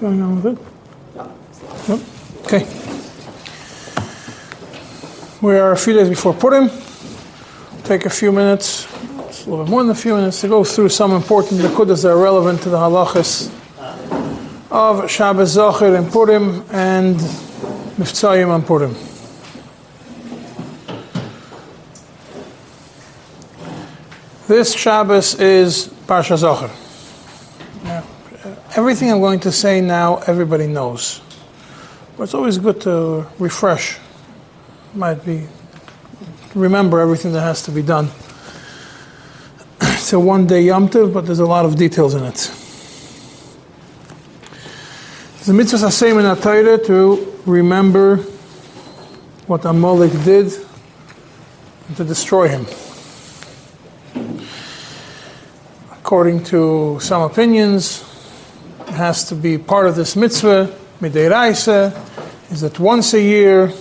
going on with it? Yep. Okay. We are a few days before Purim. Take a few minutes, it's a little bit more than a few minutes, to go through some important likudas that are relevant to the halachas of Shabbos Zachir and Purim and Miftzayim and Purim. This Shabbos is Parsha Zachir. Everything I'm going to say now, everybody knows. But it's always good to refresh. Might be remember everything that has to be done. It's a one-day Yom Tov, but there's a lot of details in it. The mitzvah sasem in Torah to remember what Amalek did and to destroy him. According to some opinions, has to be part of this mitzvah, midiraisa, is that once a year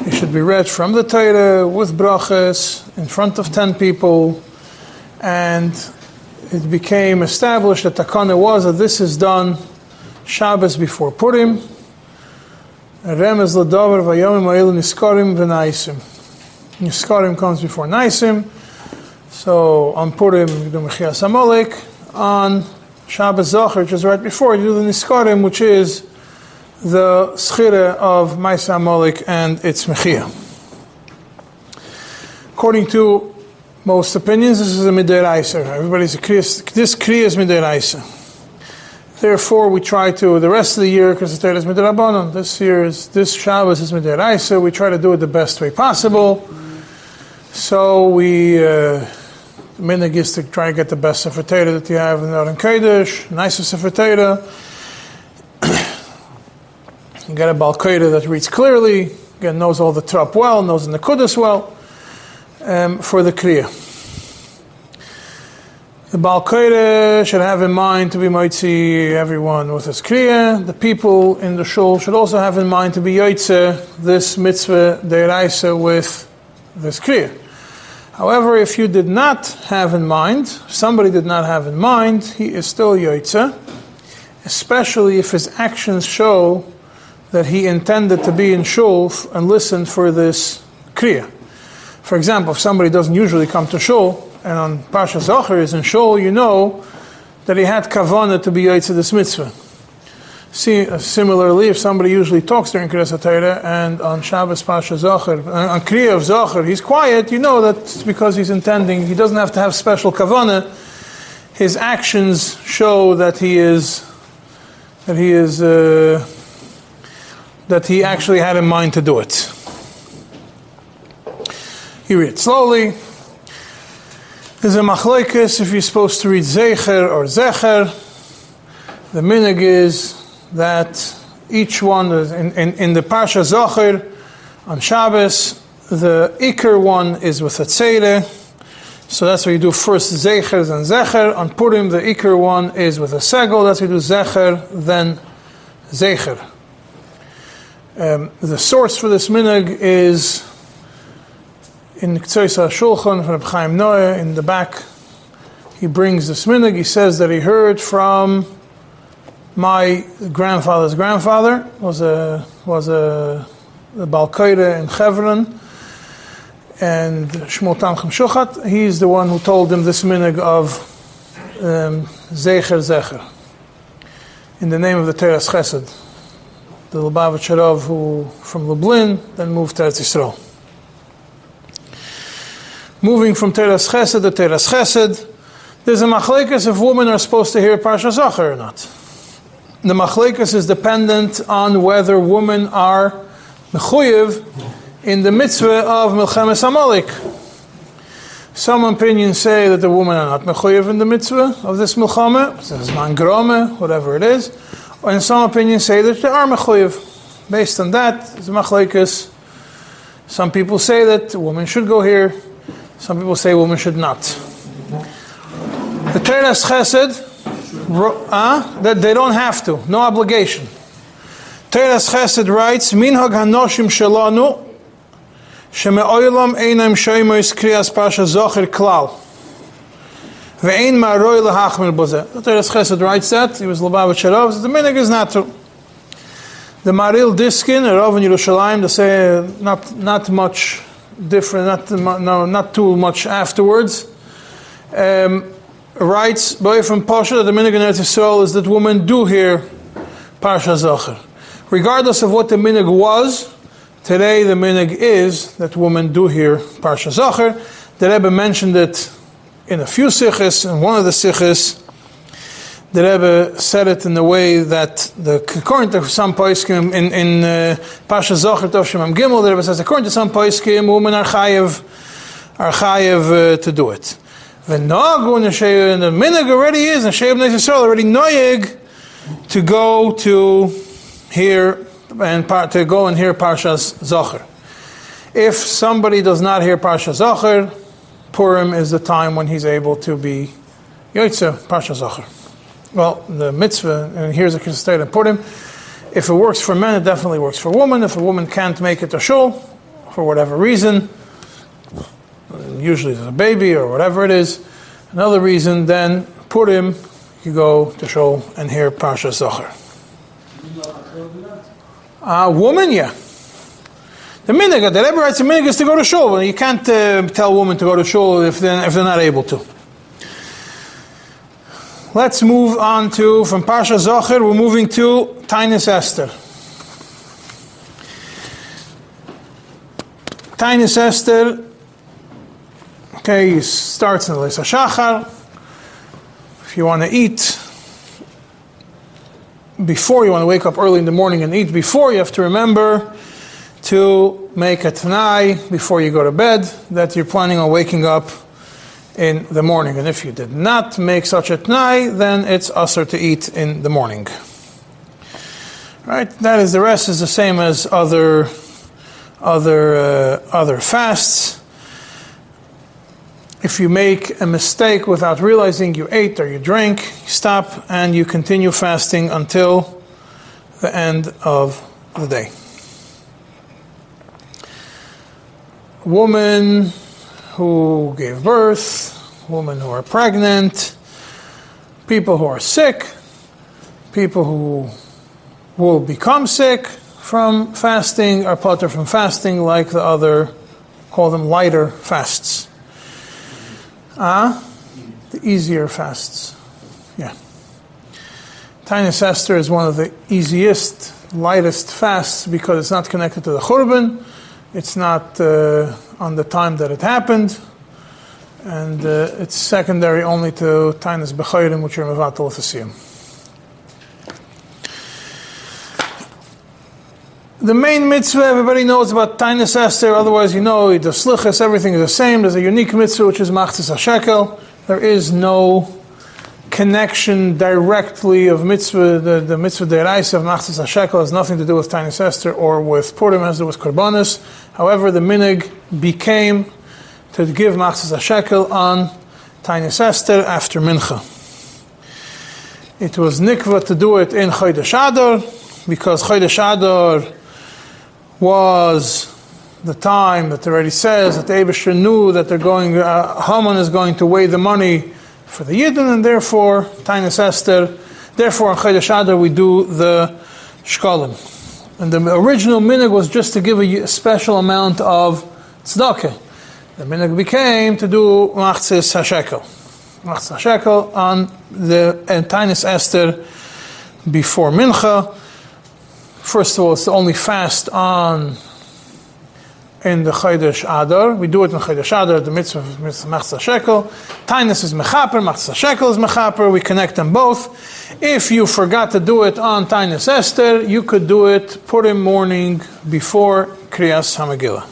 it should be read from the Torah with brachas in front of 10 people, and it became established that takana was that this is done Shabbos before Purim. Remez l'davar vayomim ha'elu niskarim v'naisim. Niskarim comes before Naisim. So on Purim you do Mechias. On Shabbos Zachar, which is right before, you do the Niskarim, which is the schira of Maisa Amalek and its Mechia. According to most opinions, this is a Midiraisa. Everybody's a Kriyas. This Kriya is Midiraisa. Therefore, we try to, the rest of the year, because the is Midirabanon, this year is, this Shabbos is Midiraisa, we try to do it the best way possible. So we, uh, the minig is to try and get the best Sefer Torah that you have in Aron Kodesh, nicest Sefer Torah. you get a Balkoida that reads clearly, again, knows all the Trop well, knows the Kudus well, um, for the Kriya. The Balkoida should have in mind to be Moitzi everyone with his Kriya. The people in the Shul should also have in mind to be Yoitze, this mitzvah, Deiraisa, with this Kriya. However, if you did not have in mind, somebody did not have in mind, he is still Yoitze, especially if his actions show that he intended to be in Shul and listen for this Kriya. For example, if somebody doesn't usually come to Shul, and on Pasha Zachar is in Shul, you know that he had kavana to be Yaitz this mitzvah. See, uh, similarly, if somebody usually talks during Kriyas Torah and on Shabbos Pasha Zachar, uh, on Kriya of Zachar, he's quiet, you know that it's because he's intending, he doesn't have to have special kavana. His actions show that he is, that he is, uh, that he actually had in mind to do it. You read slowly. There's a machlokes if you're supposed to read zecher or zecher. The minig is that each one in, in, in the parsha zecher on Shabbos, the ikar one is with a tzedeh. So that's what you do first zecher then zecher. On Purim, the ikar one is with a segel. That's what you do zecher then zecher. Um, the source for this minig is in Ktsois Shulchan from Chaim Naeh in the back. He brings this minig. He says that he heard from my grandfather's grandfather was a was a, a in Chevron, and Shmuel Tamchem Shuchat. He's the one who told him this minig of um, Zecher in the name of the Teras Chesed, the Lubavitcher Rav who from Lublin then moved to Eretz Yisrael moving from Teras Chesed to Teras Chesed, there's a machlekes if women are supposed to hear Parsha Zachar or not. The machlekes is dependent on whether women are mechuyev in the mitzvah of Milchemes Amalek. Some opinions say that the women are not mechuyev in the mitzvah of this milchama, this mangrome, whatever it is, and some opinions say that they are mechuyev. Based on that, the machlekes. Some people say that women should go here. Some people say women should not. The Teres Chesed, uh, that they don't have to, no obligation. Teres Chesed writes, Minhag Hanoshim Shalanu, Sheme'oilam Einam Sheimois Kriyas Pasha Zocher Klal. Ve'ein ma'aroi lahachmir bozeh. The Teres Chesed writes that. He was Lubavitch Sharov. The minhag is not true. The Maharil Diskin, Rav in Yerushalayim, they say not, not much different, not, no, not too much afterwards. Um, writes, boy from Pasha, that the minig in Eretz is that women do hear Parsha Zachar. Regardless of what the minig was, today the minig is that women do hear Parsha Zachar. The Rebbe mentioned it in a few sikhs, in one of the sikhs, the Rebbe said it in the way that the according to some poiskim in in uh, Pasha Zocher Tov Shemam Gimel, the Rebbe says according to some poiskim, women are chayev are chayev uh, to do it. The Nagu and the minig already is Sheib Yisrael already noyeg to go to hear and to go and hear Parshas Zocher. If somebody does not hear Parsha Zocher, Purim is the time when he's able to be Yotze Parsha Zocher. Well, the mitzvah, and here's a state in Purim, if it works for men, it definitely works for women. If a woman can't make it to shul, for whatever reason, usually there's a baby or whatever it is, another reason, then Purim, you go to shul and hear Parsha Zocher. A woman, yeah. The minig, the Rebbe writes the minig is to go to shul. You can't uh, tell women to go to shul if they're, if they're not able to. Let's move on to, from Parsha Zocher, we're moving to Tainus Esther. Tainus Esther, okay, starts in the Lisa Shachar. If you want to eat before, you want to wake up early in the morning and eat before, you have to remember to make a Tanai before you go to bed that you're planning on waking up in the morning. And if you did not make such a t'nai, then it's usher to eat in the morning. Right? That is the rest is the same as other other uh, other fasts. If you make a mistake without realizing you ate or you drank, you stop and you continue fasting until the end of the day. Woman who gave birth, women who are pregnant, people who are sick, people who will become sick from fasting are potter from fasting like the other, call them lighter fasts. Ah, the easier fasts. Yeah. Tainus Esther is one of the easiest, lightest fasts because it's not connected to the Churban. It's not uh, on the time that it happened, and uh, it's secondary only to Tainus Bechayrim, which are Fasiyim. The main mitzvah everybody knows about Tainus Esther, otherwise you know the Slichas, everything is the same. There's a unique mitzvah which is Machzis HaShekel. There is no connection directly of mitzvah, the, the mitzvah deraisa of Machzis HaShekel has nothing to do with Tainus Esther or with Purim as it was Korbanos. However, the minig became to give Machzis HaShekel on Tainus Esther after Mincha. It was nikva to do it in Chodesh Adar because Chodesh Adar was the time that already says that the Abishah knew that they're going, uh, Haman is going to weigh the money for the Yidden, and therefore, Tainus Esther, therefore on Chodesh Adar we do the Shkolim. And the original minig was just to give a special amount of tzedakah. The minig became to do machzis hashekel. Machzis hashekel on the Tainus Esther before mincha. First of all, it's the only fast on in the Chodesh Adar. We do it in Chodesh Adar, the mitzvah of Machzah Shekel. Tainus is Mechaper, Machzah Shekel is Mechaper. We connect them both. If you forgot to do it on Tainus Esther, you could do it Purim morning before Kriyas Hamagila.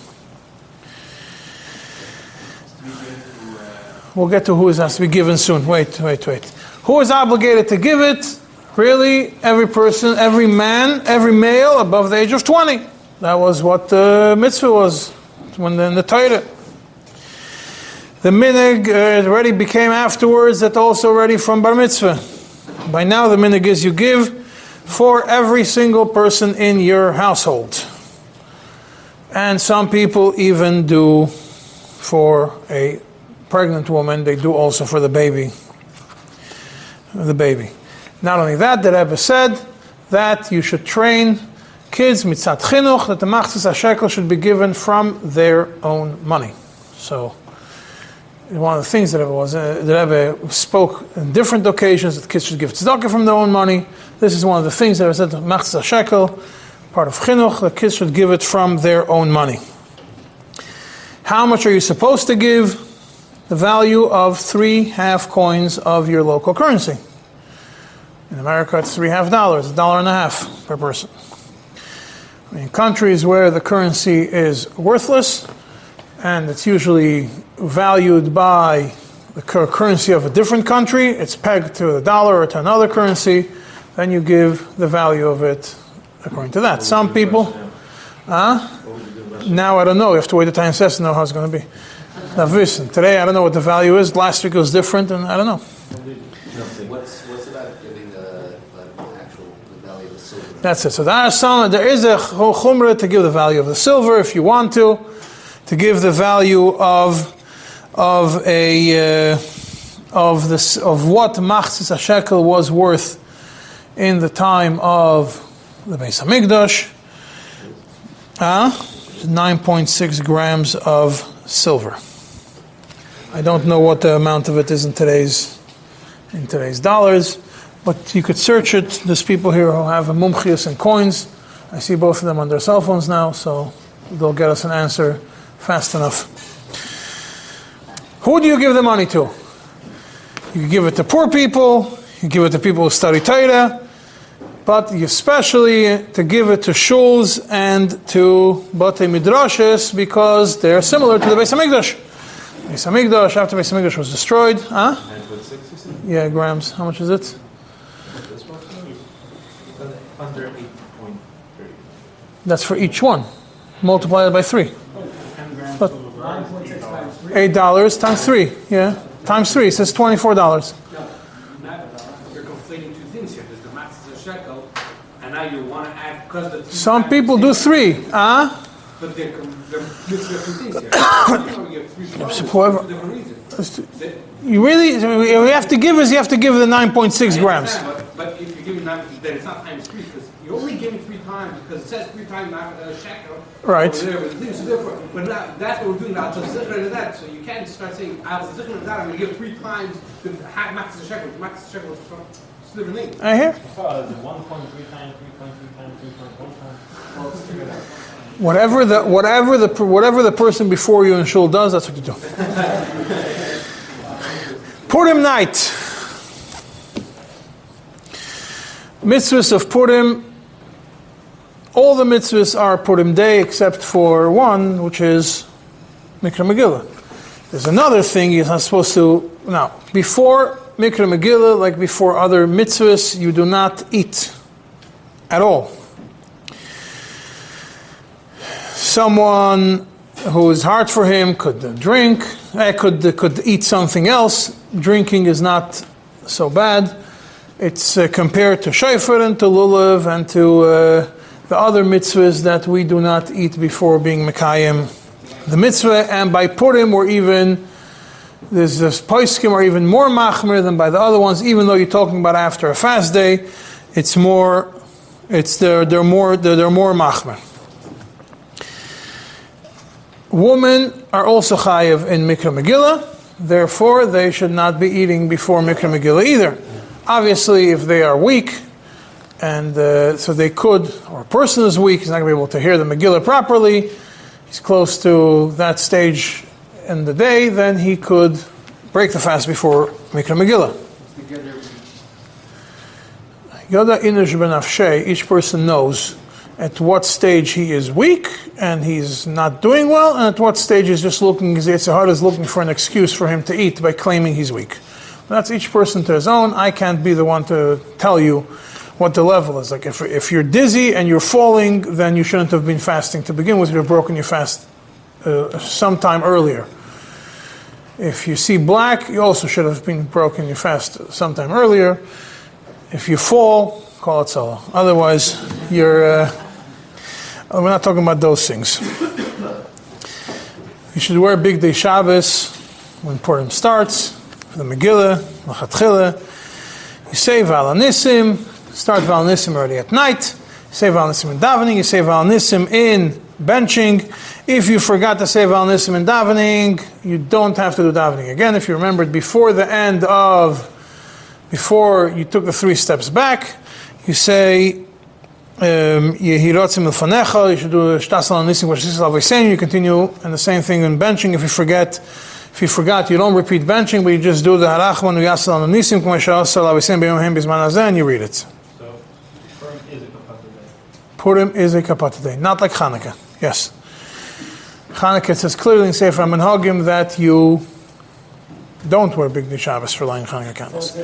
We'll get to who is has to be given soon. Wait, wait, wait. Who is obligated to give it? Really, every person, every man, every male above the age of 20. That was what the mitzvah was when in the Torah. The minig uh, already became afterwards that also ready from bar mitzvah. By now the minig is you give for every single person in your household. And some people even do for a pregnant woman, they do also for the baby the baby. Not only that, the Rebbe said that you should train kids mitzat chinuch that the machzis hashekel should be given from their own money. So one of the things that Rebbe was uh, the Rebbe spoke on different occasions that kids should give tzedakah from their own money. This is one of the things that I said machzis hashekel, part of chinuch, the kids should give it from their own money. How much are you supposed to give? The value of three half coins of your local currency. In America, it's three half dollars, a dollar and a half per person. In countries where the currency is worthless and it's usually valued by the currency of a different country, it's pegged to the dollar or to another currency, then you give the value of it according to that. Some people, huh? Now I don't know. You have to wait the time says to know how it's going to be. Now listen, today I don't know what the value is. Last week it was different, and I don't know. What's, what's about giving the, the actual the value of the silver? That's it. So are some, there is a chumrah to give the value of the silver if you want to, to give the value of of a uh, of this of what machzis shekel was worth in the time of the Beis Hamikdash. Huh? 9.6 grams of silver. I don't know what the amount of it is in today's in today's dollars, but you could search it. There's people here who have a mumchias and coins. I see both of them on their cell phones now, so they'll get us an answer fast enough. Who do you give the money to? You give it to poor people, you give it to people who study Torah, but especially to give it to shuls and to bate midrashes because they're similar to the Beis Hamikdash. Beis Hamikdash, after Beis Hamikdash was destroyed, huh? 9.6, you said? Yeah, grams. How much is it? This one? Under 8.30. That's for each one. Multiply it by three. But eight dollars times three. Yeah, times three. It says twenty-four dollars. You're conflating two things here. The matzah a you Some people do three. Huh? But they're. You you So You really? We have to give is you have to give the nine point six grams. But, but if you're giving nine, then it's not times three you're only giving three times because it says three times not a shekel. Right. Over there, but the things are different. But now, that's what we're doing now. So zikr to that. So you can't start saying out zikr to that. I'm going to give three times the half matzah shekel. Matzah shekel is from it's a different thing. I hear. Oh, the 1.3 times, 3.3 times, 3.4 times. Well, let's figure it out. Whatever the whatever the whatever the person before you in shul does, that's what you do. Purim night. Mitzvahs of Purim. All the mitzvahs are Purim day except for one, which is Mikra Megillah. There's another thing you're not supposed to. Now, before Mikra Megillah, like before other mitzvahs, you do not eat at all. someone who is hard for him could drink, uh, could could eat something else. Drinking is not so bad. It's uh, compared to shayfer and to lulav and to uh, the other mitzvahs that we do not eat before being mekayim the mitzvah. And by Purim, we're even there's this poiskim are even more machmir than by the other ones. Even though you're talking about after a fast day, it's more. It's they're, they're more they're, they're more machmir. Women are also chayiv in Mikra Megillah, therefore they should not be eating before Mikra Megillah either. Obviously, if they are weak, and uh, so they could, or a person is weak, he's not going to be able to hear the Megillah properly, he's close to that stage in the day, then he could break the fast before Mikra Megillah. Yoda Inush ben Afshe, each person knows at what stage he is weak and he's not doing well, and at what stage he's just looking, his Yetzer Hara is looking for an excuse for him to eat by claiming he's weak. That's each person to his own. I can't be the one to tell you what the level is. Like if, if you're dizzy and you're falling, then you shouldn't have been fasting to begin with. You've broken your fast uh, sometime earlier. If you see black, you also should have been broken your fast sometime earlier. If you fall, call it solo. Otherwise, you're. Uh, we're not talking about those things. You should wear big day Shabbos when Purim starts, for the Megillah, Lachatchila. You say Valanissim, start Valanissim early at night. Say Valanissim in davening. You say Valanissim in benching. If you forgot to say Valanissim in davening, you don't have to do davening again. If you remembered before the end of, before you took the three steps back, you say um, Yehirotzim Ilfanecha, you should do Shtas Valanissim, which is saying. You continue, and the same thing in benching. If you forget, if you forgot, you don't repeat benching, but you just do the Harachman Uyasal Anisim, Kmo Shasal Avisim B'yom Hem you read it. So, Purim is a kapata day. Purim is a kapata day, not like Hanukkah. Yes. Hanukkah says clearly in Sefer HaMinhagim that you don't wear big Shabbos for lighting Hanukkah candles.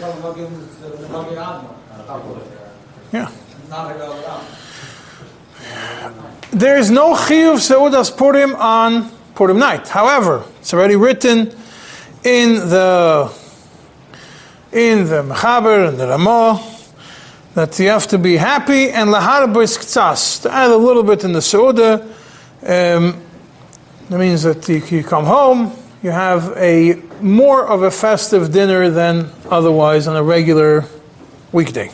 Yeah. There is no chiyuv seudas Purim on Purim night. However, it's already written in the in the Mechaber and the Ramah that you have to be happy and laharbis ktsas to add a little bit in the seuda. Um, that means that you, you come home, you have a more of a festive dinner than otherwise on a regular weekday.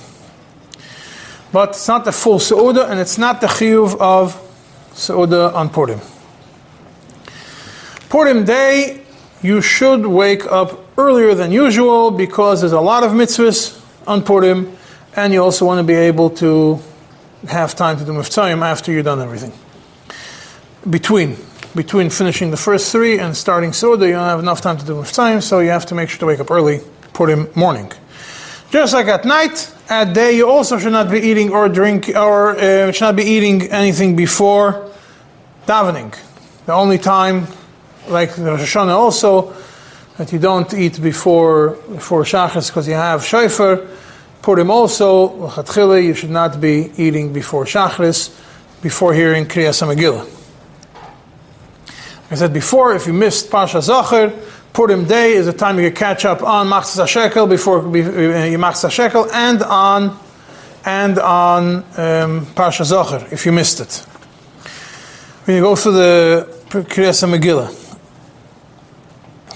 But it's not the full seuda and it's not the chiyuv of seuda on Purim. Purim day, you should wake up earlier than usual because there's a lot of mitzvahs on Purim, and you also want to be able to have time to do mitzvahim after you've done everything. Between between finishing the first three and starting Soda, you don't have enough time to do mitzvahim, so you have to make sure to wake up early, Purim morning. Just like at night, at day you also should not be eating or drink or uh, should not be eating anything before davening. The only time like the Rosh Hashanah also, that you don't eat before before Shachris because you have Shofar. Purim also, you should not be eating before Shachris, before hearing Kriyas HaMegillah. I said before, if you missed Pasha Zachar, Purim Day is a time you can catch up on Machzas HaShekel before uh, Machzas HaShekel and on and on um, Pasha Zachar, if you missed it. When you go through the Kriyas HaMegillah.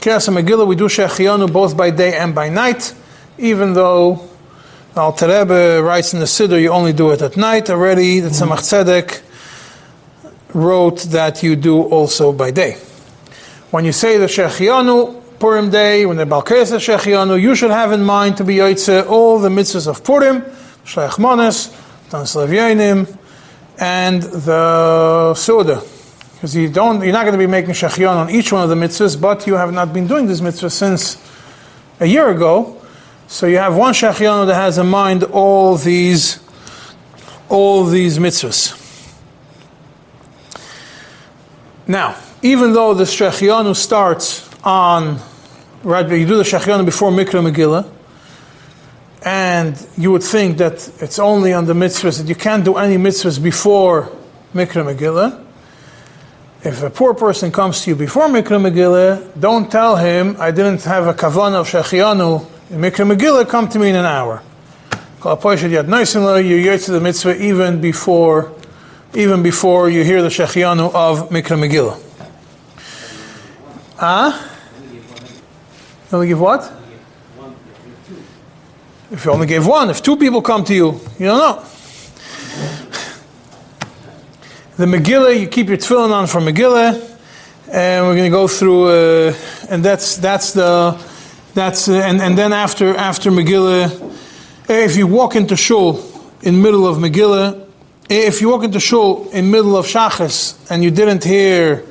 Kriyas Megillah, we do Shechianu both by day and by night, even though the Alter writes in the Siddur you only do it at night. Already, the Tzemach Tzedek wrote that you do also by day. When you say the Shechianu Purim day, when the Balkei says Shechianu, you should have in mind to be Yoitze all the mitzvahs of Purim, Shlech Mones, Tanslev Yenim, and the Suda. Because you don't, you're not going to be making shachion on each one of the mitzvahs, but you have not been doing this mitzvah since a year ago. So you have one shachion that has in mind all these, all these mitzvahs. Now, even though the shachionu starts on, right, you do the shachionu before Mikra Megillah, and you would think that it's only on the mitzvahs, that you can't do any mitzvahs before Mikra Megillah. If a poor person comes to you before Mikra Megillah, don't tell him, I didn't have a kavan of Shechianu in Mikra Megillah, come to me in an hour. You get to the mitzvah even before, even before you hear the Shechianu of Mikra Megillah. Ah? You only give what? If you only gave one, if two people come to you, you don't know. The Megillah, you keep your tefillin on for Megillah, and we're going to go through, uh, and that's that's the that's uh, and and then after after Megillah, if you walk into shul in middle of Megillah, if you walk into shul in middle of Shachas and you didn't hear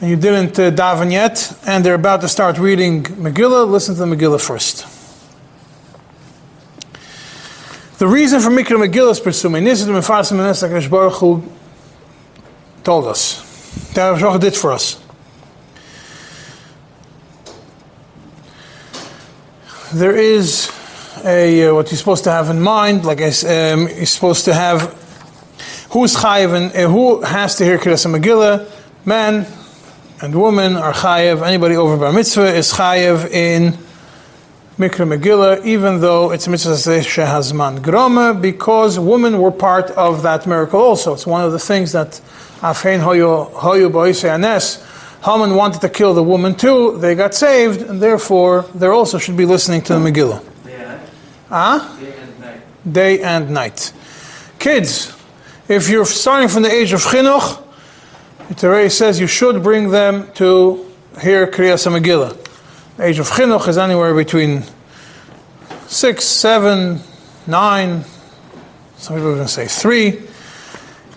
and you didn't uh, daven yet, and they're about to start reading Megillah, listen to the Megillah first. The reason for Mikra Megillah is pursuing this is the Mefarsim Baruch Hu told us. That Rosh did for us. There is a uh, what you're supposed to have in mind. Like I, um, you're supposed to have who's chayiv and uh, who has to hear Kiras Megillah. Men and women are chayiv. Anybody over bar mitzvah is chayiv in Mikra Megillah, even though it's mitzvah shehazman groma, because women were part of that miracle also. It's one of the things that Afein hoyu boise anes. Haman wanted to kill the woman too. They got saved, and therefore they also should be listening to the Megillah. Yeah. Huh? Day and night. Day and night. Kids, if you're starting from the age of chinuch, the says you should bring them to hear Kriyas Megillah. The age of chinuch is anywhere between six, seven, nine, some people are going to say three.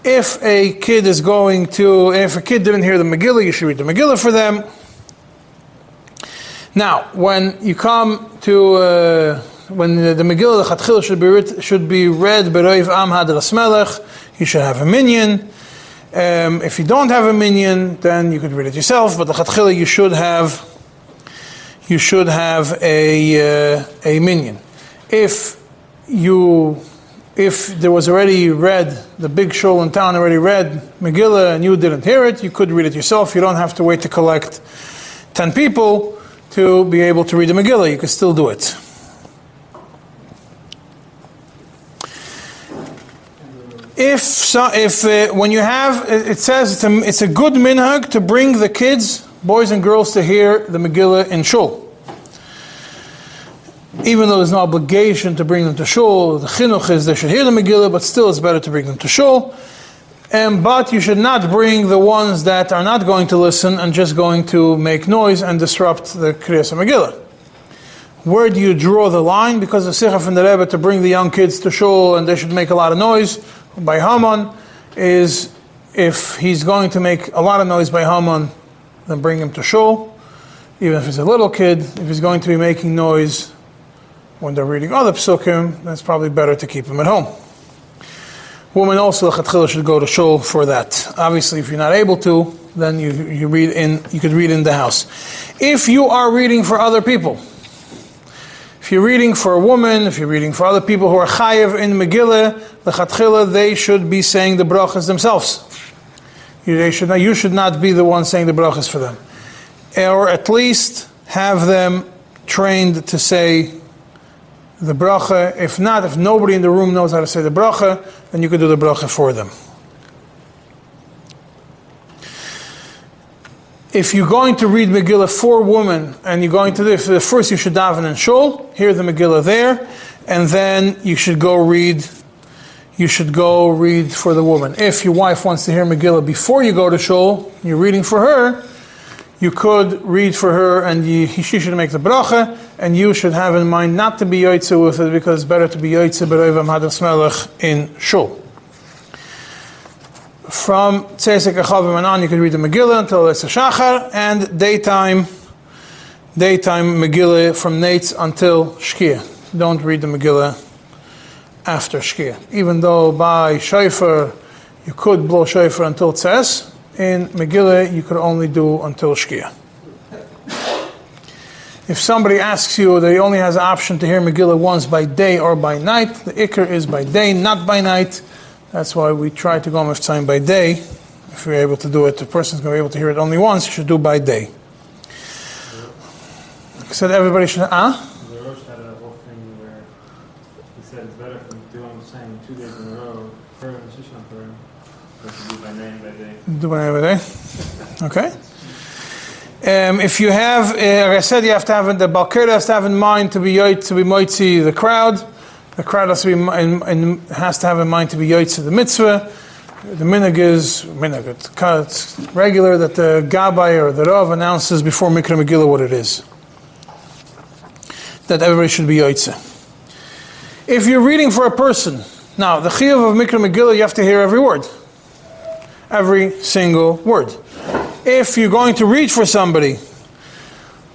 If a kid is going to, if a kid didn't hear the Megillah, you should read the Megillah for them. Now, when you come to uh, when the, the Megillah, the Chatchil should be read, should be read Beroiv Am Hadras you should have a minion. Um, if you don't have a minion, then you could read it yourself. But the Chatchil, you should have you should have a uh, a minion. If you if there was already read the big shul in town already read Megillah and you didn't hear it, you could read it yourself. You don't have to wait to collect ten people to be able to read the Megillah. You can still do it. If so, if uh, when you have it it says it's a, it's a good minhag to bring the kids, boys and girls, to hear the Megillah in shul. Even though there's no obligation to bring them to shul, the chinuch is they should hear the Megillah, but still it's better to bring them to shul. And but you should not bring the ones that are not going to listen and just going to make noise and disrupt the Kriyas Megillah. Where do you draw the line? Because the Sikha from the Rebbe to bring the young kids to shul and they should make a lot of noise by Haman is if he's going to make a lot of noise by Haman, then bring him to shul. Even if he's a little kid, if he's going to be making noise when they're reading other psukim, then it's probably better to keep them at home. Women also should go to shul for that. Obviously, if you're not able to, then you, you read in you could read in the house. If you are reading for other people, if you're reading for a woman, if you're reading for other people who are chayiv in Megillah, lechatchila, they should be saying the brachas themselves. You, they should not, you should not be the one saying the brachas for them, or at least have them trained to say the bracha. If not, if nobody in the room knows how to say the bracha, then you can do the bracha for them. If you're going to read Megillah for women, and you're going to do first you should daven and shul, hear the Megillah there, and then you should go read. You should go read for the woman. If your wife wants to hear Megillah before you go to shul, you're reading for her. You could read for her, and you, she should make the bracha, and you should have in mind not to be yoitze with it because it's better to be yoitze beroivam hadas melech in shul. From Tzeis HaKochavim and on, you could read the Megillah until it's a Shachar, and daytime, daytime Megillah from Nates until Shkia. Don't read the Megillah after Shkia. Even though by Shofar, you could blow Shofar until Tzes, in Megillah, you could only do until Shkia. If somebody asks you that he only has an option to hear Megillah once by day or by night, the Iker is by day, not by night. That's why we try to go most time by day. If you're able to do it, the person's going to be able to hear it only once, you should do by day. Said everybody should, ah? The Rosh had a whole thing where he said it's better for doing the same two days in a row, Purim and Shushan Purim, than to do by name by day. Do one day. Okay. Um, if you have, uh, like I said, you have to have the Balkir has to have in mind to be yoit, to be moitzi the crowd. The crowd has to be in, in, has to have in mind to be yoitzi the mitzvah. The minig is minig. It's, it's regular that the gabbai or the rav announces before Mikra Megillah what it is. That everybody should be yoitzi. If you're reading for a person, now the chiyuv of Mikra Megillah, you have to hear every word every single word. If you're going to read for somebody,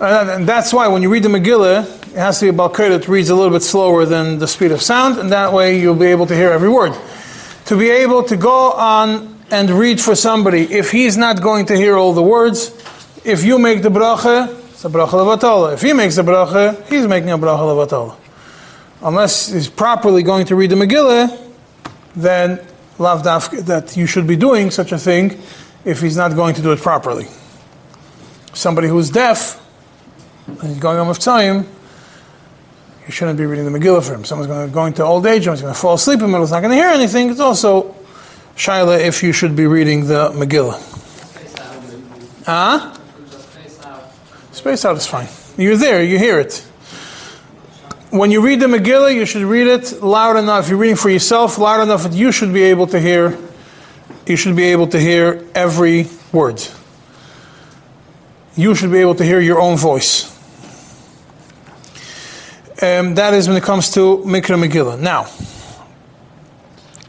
and that's why when you read the Megillah, it has to be a Balkir that reads a little bit slower than the speed of sound, and that way you'll be able to hear every word. To be able to go on and read for somebody, if he's not going to hear all the words, if you make the bracha, it's a bracha levatola. If he makes the bracha, he's making a bracha levatola. Unless he's properly going to read the Megillah, then lav dafka, that you should be doing such a thing if he's not going to do it properly. Somebody who's deaf and he's going on with time, you shouldn't be reading the Megillah for him. Someone's going to go into old age, he's going to fall asleep in the middle, he's not going to hear anything. It's also shaila if you should be reading the Megillah. Space out. Ah? Out. Space out is fine. You're there, you hear it. When you read the Megillah, you should read it loud enough. If you're reading for yourself, loud enough that you should be able to hear. You should be able to hear every word. You should be able to hear your own voice. Um, that is when it comes to Mikra Megillah. Now,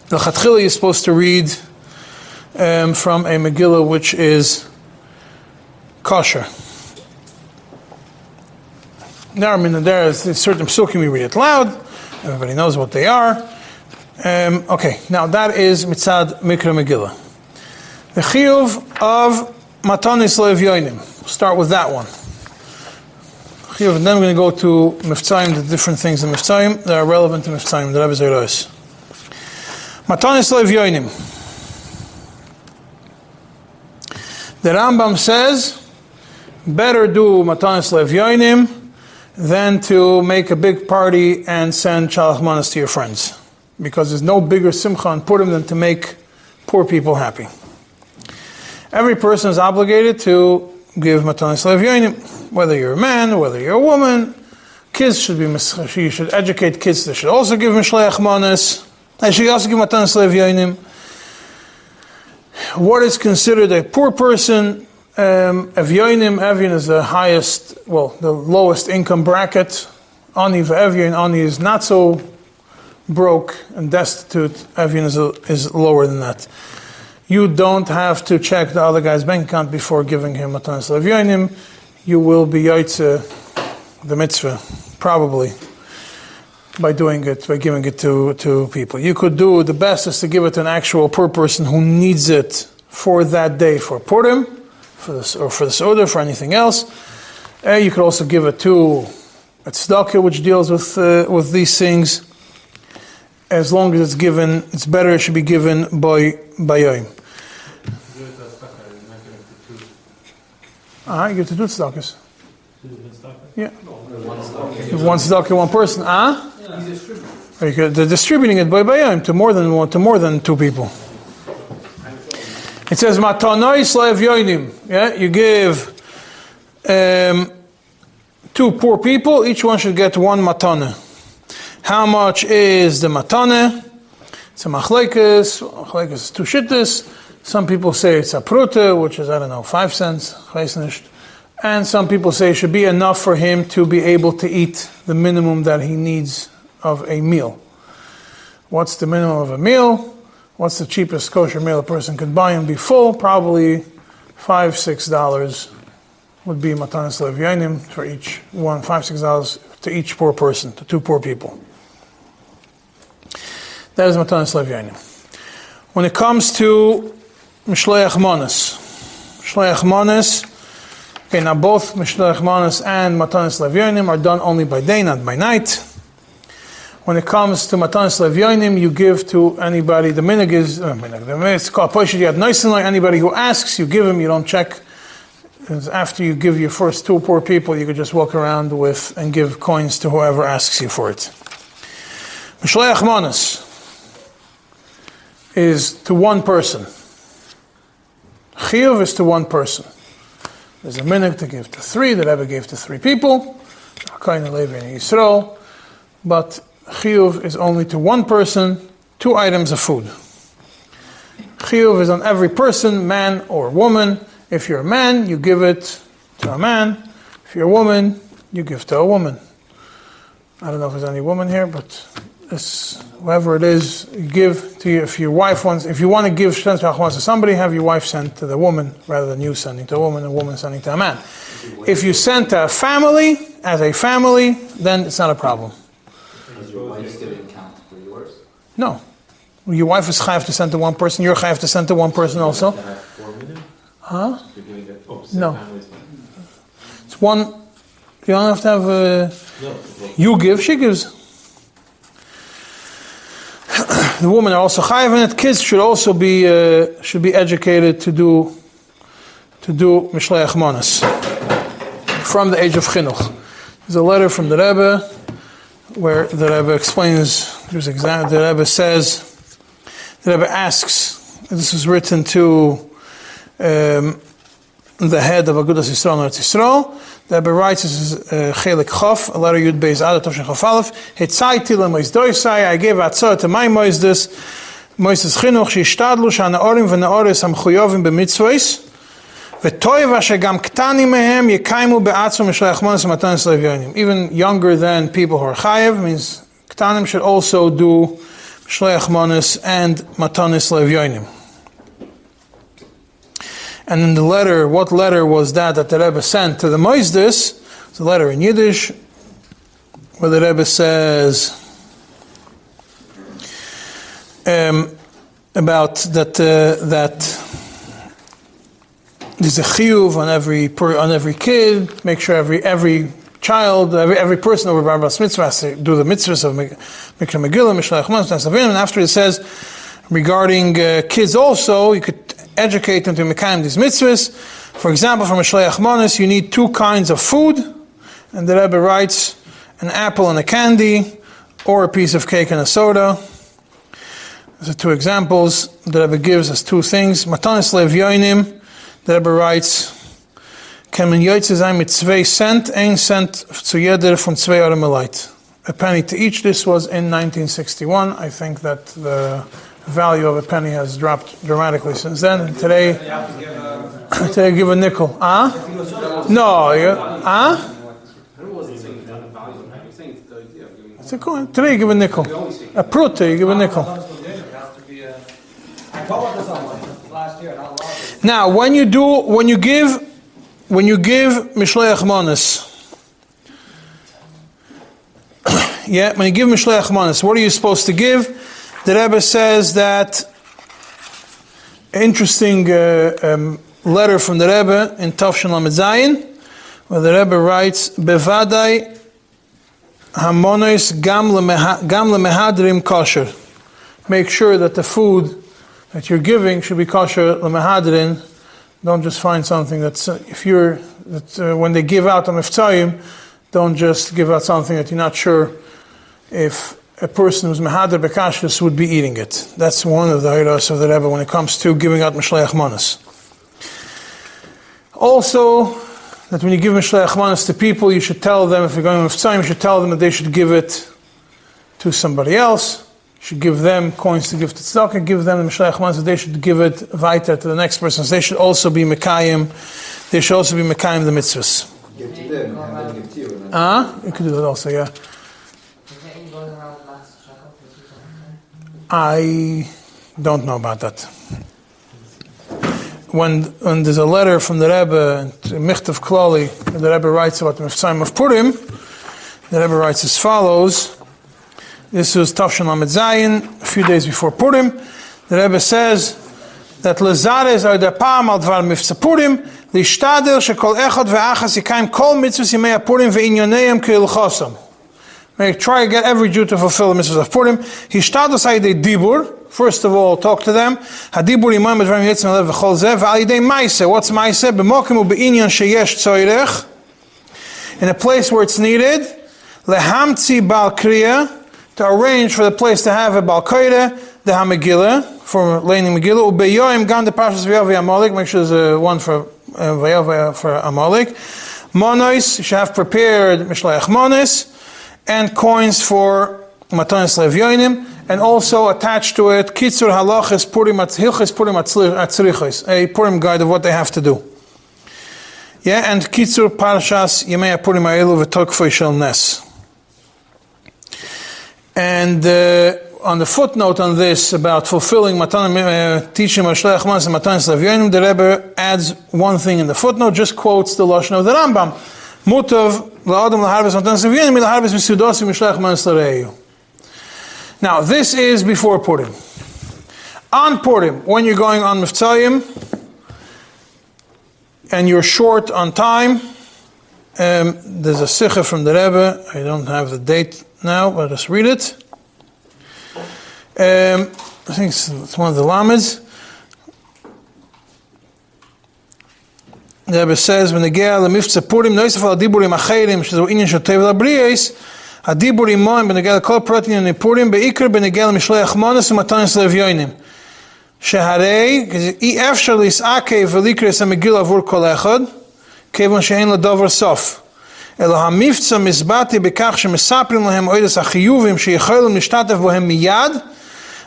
the Chatchila is supposed to read um, from a Megillah which is kosher. There, mean, there is certain psukim we read it loud. Everybody knows what they are. Um, okay, now that is mitzad mikra megillah. The chiyuv of matanis le'evyoinim. We'll start with that one. Chiyuv, and then we're going to go to miftzayim, the different things in miftzayim that are relevant to miftzayim, the Rebbe Zerois. Matanis le'evyoinim. The Rambam says, better do matanis le'evyoinim than to make a big party and send shalach manas to your friends. Because there's no bigger simcha on Purim than to make poor people happy. Every person is obligated to give matanis levyonim, whether you're a man, whether you're a woman. Kids should be, you should educate kids, they should also give mishleach manas. They should also give matanis levyonim. What is considered a poor person um, Evyonim, Evyon is the highest, well, the lowest income bracket. Ani for Evyon, Ani is not so broke and destitute. Evyon is, is lower than that. You don't have to check the other guy's bank account before giving him a ton of Evyonim. You will be Yaitze, the mitzvah, probably, by doing it, by giving it to, to people. You could do, the best is to give it to an actual poor person who needs it for that day for Purim for this or for this order for anything else. Uh, you could also give it to a tzedakah, which deals with uh, with these things. As long as it's given, it's better. It should be given by by yom. Ah, you give it to two tzedakahs. Yeah, If one tzedakah, one person. Ah, or you could, they're distributing it by by yom to more than one to more than two people. It says matanois yoinim. Yeah, you give um, two poor people. Each one should get one matana. How much is the matana? It's a machlekes. Machlekes is two shittas. Some people say it's a pruta, which is I don't know five cents. And some people say it should be enough for him to be able to eat the minimum that he needs of a meal. What's the minimum of a meal? What's the cheapest kosher meal a person could buy and be full? Probably five, six dollars would be matanis levyanim for each one, five, six dollars to each poor person, to two poor people. That is matanis levyanim. When it comes to mishleach manas, mishleach manas, okay, now both mishleach manas and matanis levyanim are done only by day, not by night. When it comes to Matanis Levyonim, you give to anybody, the minig is, uh, it's called Poshid Yad anybody who asks, you give him, you don't check. After you give your first two poor people, you could just walk around with and give coins to whoever asks you for it. Mishleach Manas is to one person. Chiyuv is to one person. There's a minig to give to three, that ever gave to three people, but chiyuv is only to one person, two items of food. Chiyuv is on every person, man or woman. If you're a man, you give it to a man. If you're a woman, you give to a woman. I don't know if there's any woman here, but this, whoever it is, give to you. If your wife wants, if you want to give Shens to somebody, have your wife send to the woman rather than you sending to a woman, a woman sending to a man. If you send to a family, as a family, then it's not a problem. Does your wife's giving count for yours? No. Your wife is chayav to send to one person, you're chayav to send to one person also. To have four minutes? Huh? You're giving it, oh, No. It's one, you don't have to have, uh, No, well, you give, she gives. the women are also chayav in it. Kids should also be, uh, should be educated to do, to do mishleach manas from the age of chinuch. There's a letter from the Rebbe where the Rebbe explains, there's exam, the Rebbe says, the Rebbe asks, this is written to um, the head of Agudas Yisrael and Yisrael, the Rebbe writes, this is uh, Chelik uh, Chof, a letter Yud Beis Adat Toshin Chof Aleph, Hitzai Tila Mois Doisai, I gave Atzor to my Mois this, Mois Chinuch, Shishtadlu, Shana Orim, Vana Oris, Am Chuyovim, Bemitzvois, even younger than people who are chayev means ktanim should also do shleichmanis and matanis levyonim. And in the letter, what letter was that that the Rebbe sent to the Moisdis? It's a letter in Yiddish where the Rebbe says um, about that uh, that there's a chiyuv on every on every kid. Make sure every every child, every, every person over Bar Mitzvah has to do the mitzvahs of Mikra Megillah, Mishlech Maz, and after it says regarding uh, kids also, you could educate them to Mekayim these mitzvahs. For example, from a Shleach you need two kinds of food, and the Rebbe writes an apple and a candy, or a piece of cake and a soda. Those are two examples the Rebbe gives us two things. Matanis Lev Yoinim, the Rebbe writes, Kemen Yoitze sein mit zwei Cent, ein Cent zu jeder von zwei Euro. A penny to each. This was in 1961. I think that the value of a penny has dropped dramatically since then. And today, today give a nickel. Ah? No, you, ah? It's a coin. Today you give a nickel. A pruta, you give a nickel. Now, when you do, when you give, when you give mishleach manas, yeah, when you give mishleach manas, what are you supposed to give? The Rebbe says that interesting uh, um, letter from the Rebbe in Tafshin Lamed Zayin, where the Rebbe writes, "Bevadai hamonos gam lemehadrim kosher." Make sure that the food that you're giving should be kosher lemehadrin. Don't just find something that's uh, if you're that uh, when they give out on miftayim, don't just give out something that you're not sure if a person who's mehader bekashrus would be eating it. That's one of the iras of the Rebbe when it comes to giving out mishleach manas. Also, that when you give mishleach manas to people, you should tell them if you're going time, you should tell them that they should give it to somebody else. Should give them coins to give to tzedakah, give them the mishleach manas, they should give it weiter to the next person. So they should also be mekayim. They should also be mekayim the mitzvahs. Give to them and then give to you. Ah, you could do that also, yeah. I don't know about that. When, when there's a letter from the Rebbe, to Michtav Klali, the Rebbe writes about the Miftzayim of Purim, the Rebbe writes as follows. This was Tafshan Lamed Zayin, a few days before Purim. The Rebbe says that Lazares are the Pam al Dvar Miftzah Purim, Lishtader shekol echad ve'achas yikayim kol mitzvahs yimei Purim ve'inyoneim ke'ilchosam. May try to get every Jew to fulfill the mitzvahs of Purim. Hishtadus ayidei dibur. First of all, talk to them. Hadibur imam edvarim yitzim alev v'chol zeh. V'alidei maise. What's maise? B'mokim u'be'inyan sheyesh tzoyrech. In a place where it's needed. Lehamtzi bal kriya. To arrange for the place to have a bal koire. The hamegillah. For laning megillah. U'beyoim gam the parshas v'yav v'yamolik. Make sure there's a one for uh, v'yav for Amalek. Monois. You should have prepared mishlayach monis and coins for Matanis Levyoinim, and also attached to it Kitzur Halachas Purim Hilchas Purim Atzrichos, a Purim guide of what they have to do. Yeah, and Kitzur Parshas Yemei Purim Ha'elu V'Tokfoi Shel. And uh, on the footnote on this about fulfilling Matan, uh, teaching Mashlech Mas and Matanis Levyoinim, the Rebbe adds one thing in the footnote, just quotes the Lashon of the Rambam. Mutav la'adam l'reiyu. Now, this is before Purim. On Purim, when you're going on Miftzayim, and you're short on time, um, there's a sikha from the Rebbe. I don't have the date now, but let's read it. Um, I think it's, it's one of the Lamids. The Rebbe says, when the Gear למבצע פורים, נויסף על הדיבורים אחרים, שזהו עניין של טבע לבריאס, הדיבורים מוהם בנגיע לכל פרט ענייני פורים, בעיקר בנגיע למשלח מונס ומתנס לביונים. שהרי אי אפשר להסעקב ולקרס המגיל עבור כל אחד, כיוון שאין לדובר סוף. אלא המבצע מזבטי בכך שמספרים להם עודס החיובים שיכולים להשתתף בהם מיד,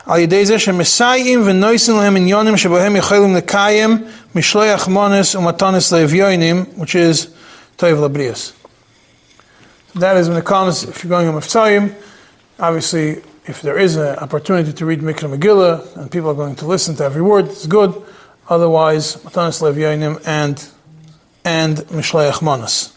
על ידי זה שמסייעים ונויסים להם עניונים שבהם יכולים לקיים משלוח מונס ומתונס לאביונים, which is טוב לבריאס. That is when it comes, if you're going on Miftzayim, obviously if there is an opportunity to read Mikra Megillah and people are going to listen to every word, it's good. Otherwise, Matanis Levyonim and and Mishleach Manas.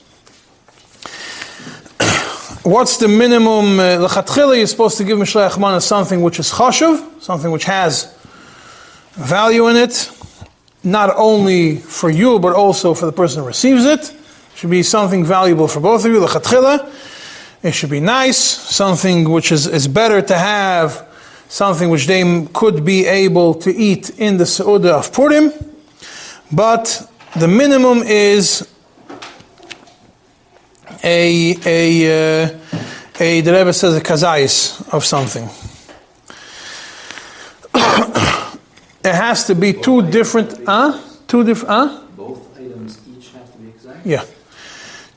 What's the minimum? Uh, lechatchila, you're supposed to give Mishleach Manas something which is chashuv, something which has value in it, not only for you but also for the person who receives it. It should be something valuable for both of you. Lechatchila. It should be nice, something which is, is better to have, something which they could be able to eat in the Seudah of Purim. But the minimum is a, a, uh, a the Rebbe says, a kazayis of something. it has to be two different, huh? Two different, huh? Both items each have to be exact? Yeah.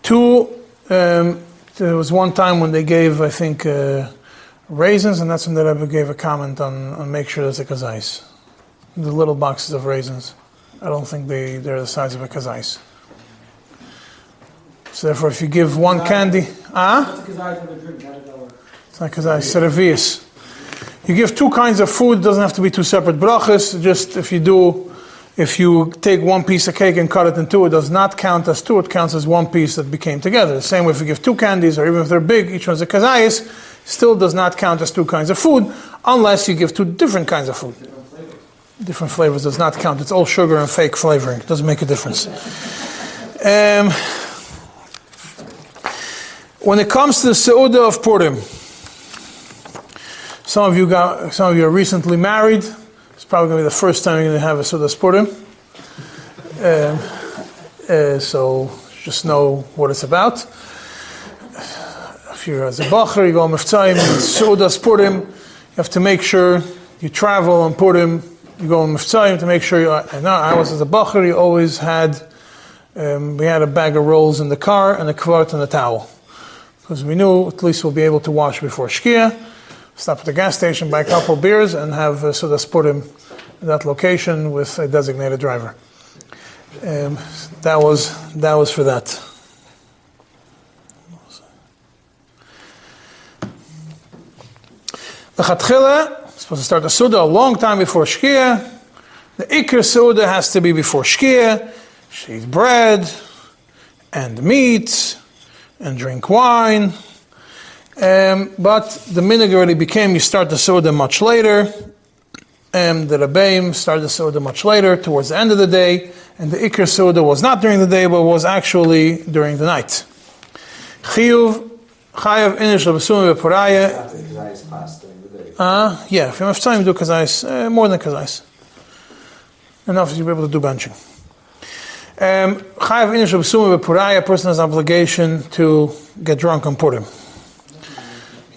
Two, um, there was one time when they gave, I think, uh, raisins, and that's when the Rebbe gave a comment on, on make sure there's a kazais. The little boxes of raisins. I don't think they, they're the size of a kazais. So therefore, if you give one candy, ah, a it's not kazais, servis. You give two kinds of food, doesn't have to be two separate brachas. Just if you do, if you take one piece of cake and cut it in two, it does not count as two, it counts as one piece that became together. The same way if you give two candies, or even if they're big, each one's a kazayis, still does not count as two kinds of food, unless you give two different kinds of food. Different flavors does not count. It's all sugar and fake flavoring. It doesn't make a difference. Um, when it comes to the Seudah of Purim, some of you got, some of you are recently married. It's probably going to be the first time you're going to have a Seudah Purim. Um, uh, so just know what it's about. If you're as a bacher, you go on Miftzayim, Seudah Purim. You have to make sure you travel on Purim. You go on Miftzayim to make sure you. Know I was as a bacher. You always had. Um, we had a bag of rolls in the car and a kvart and a towel because we knew at least we'll be able to wash before Shkia, stop at the gas station, buy a couple beers, and have uh, Suda him at that location with a designated driver. Um, that was that was for that. The supposed to start the Suda a long time before Shkia. The Ikr Suda has to be before Shkia. She eat bread and meat and drink wine. Um, but the minig already became you start the soda much later. And the Rebbeim started the soda much later, towards the end of the day. And the Ikr soda was not during the day, but was actually during the night. Chiyuv, Chayav Inish Labasum Beporaya. Uh, yeah, if you have time, do kazais, uh, more than kazais. To be able to do benching. Um, a person has obligation to get drunk on Purim.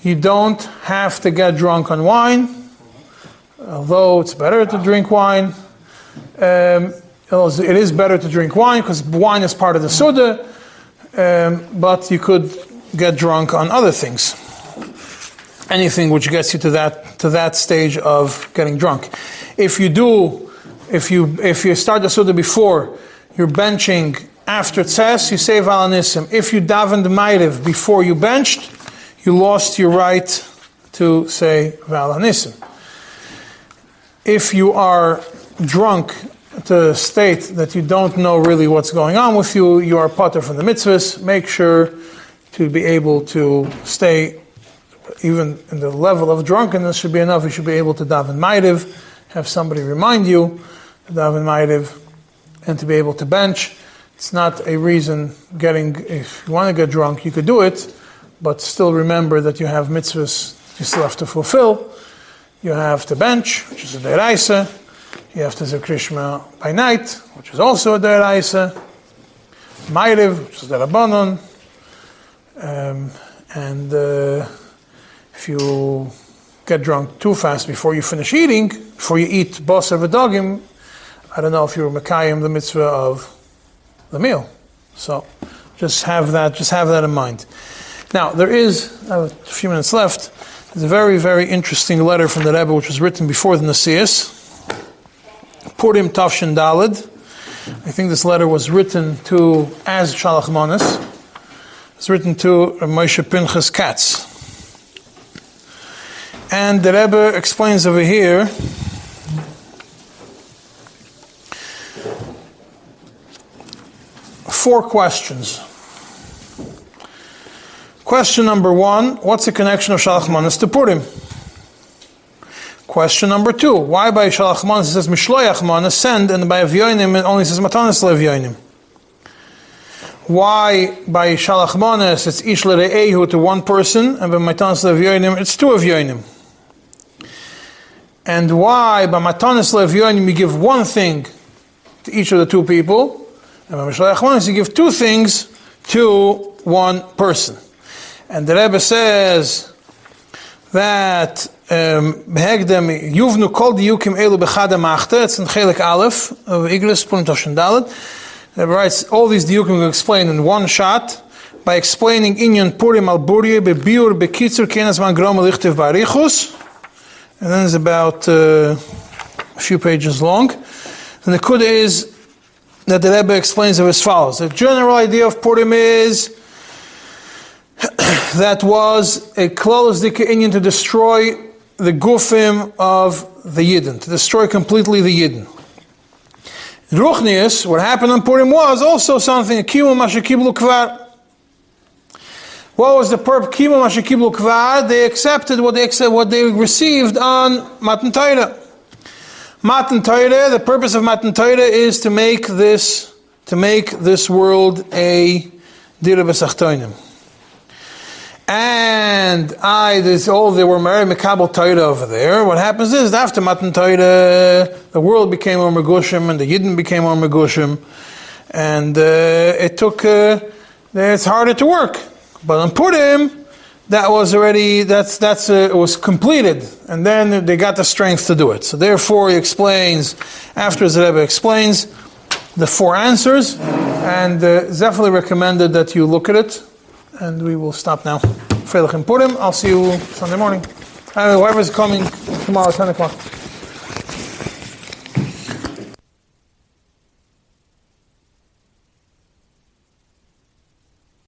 You don't have to get drunk on wine, although it's better to drink wine. Um, it is better to drink wine because wine is part of the Suda, um, but you could get drunk on other things. Anything which gets you to that to that stage of getting drunk. If you do, if you if you start the Suda before, you're benching after Tzeis, you say Valanissim. If you davened Ma'ariv before you benched, you lost your right to say Valanissim. If you are drunk to state that you don't know really what's going on with you, you are potter from the mitzvahs, make sure to be able to stay even in the level of drunkenness should be enough. You should be able to daven Ma'ariv, have somebody remind you to daven Ma'ariv, and to be able to bench. It's not a reason getting, if you want to get drunk, you could do it, but still remember that you have mitzvahs you still have to fulfill. You have to bench, which is a deraisa. You have to say Krishma by night, which is also a deraisa. Ma'ariv, which is the Rabbanon. Um, and uh, if you get drunk too fast before you finish eating, before you eat basar v'dagim, I don't know if you're Mekayim the mitzvah of the meal. So just have that, just have that in mind. Now, there is, a few minutes left, there's a very, very interesting letter from the Rebbe which was written before the Nasias. Purim Tafshin Dalid. I think this letter was written to, as Shalach Manas, it's written to Moshe Pinchas Katz. And the Rebbe explains over here four questions. Question number one What's the connection of Shalach Manas to Purim? Question number two Why by Shalach Manas it says Mishloyach Manas, send, and by Avyoinim it only says Matanas Levyoinim? Why by Shalach Manas it's Ish Ehu to one person, and by Matanas Levyoinim it's two Avyoinim? And why by Matanas Levyoinim you give one thing to each of the two people, and by Mishloyach Manas you give two things to one person? And the Rebbe says that um, Behegdem Yuvnu Kol Diyukim Elu Bechada Machte. It's in Chelik Aleph of Iglis Purim Toshen Dalet. The Rebbe writes all these Diyukim we explain in one shot by explaining Inyan Purim Al Burye Bebiur Bekitzur Kenas Man Grom Lichtiv Barichus. And then it's about uh, a few pages long. And the Kuda is that the Rebbe explains it as follows. The general idea of Purim is that was a close Indian to destroy the gufim of the Yidden, to destroy completely the Yidden. Ruchnius, what happened on Purim was also something, Kimu Mashakiblu Kvar. What was the purpose? They accepted what they, accept, what they received on Matan Torah. Matan Torah, the purpose of Matan Torah is to make this, to make this world a Dira B'Sachtoinim. And I, this all they were married Mekabel Torah over there. What happens is after Matan Torah, the world became more Megushim and the Yidden became more Megushim, and uh, it took. Uh, it's harder to work, but on Purim, that was already that's that's uh, it was completed, and then they got the strength to do it. So therefore, he explains after the Rebbe explains the four answers, and uh, definitely recommended that you look at it and we will stop now. Freilich Purim. I'll see you Sunday morning. Uh, whoever's coming tomorrow, 10 o'clock.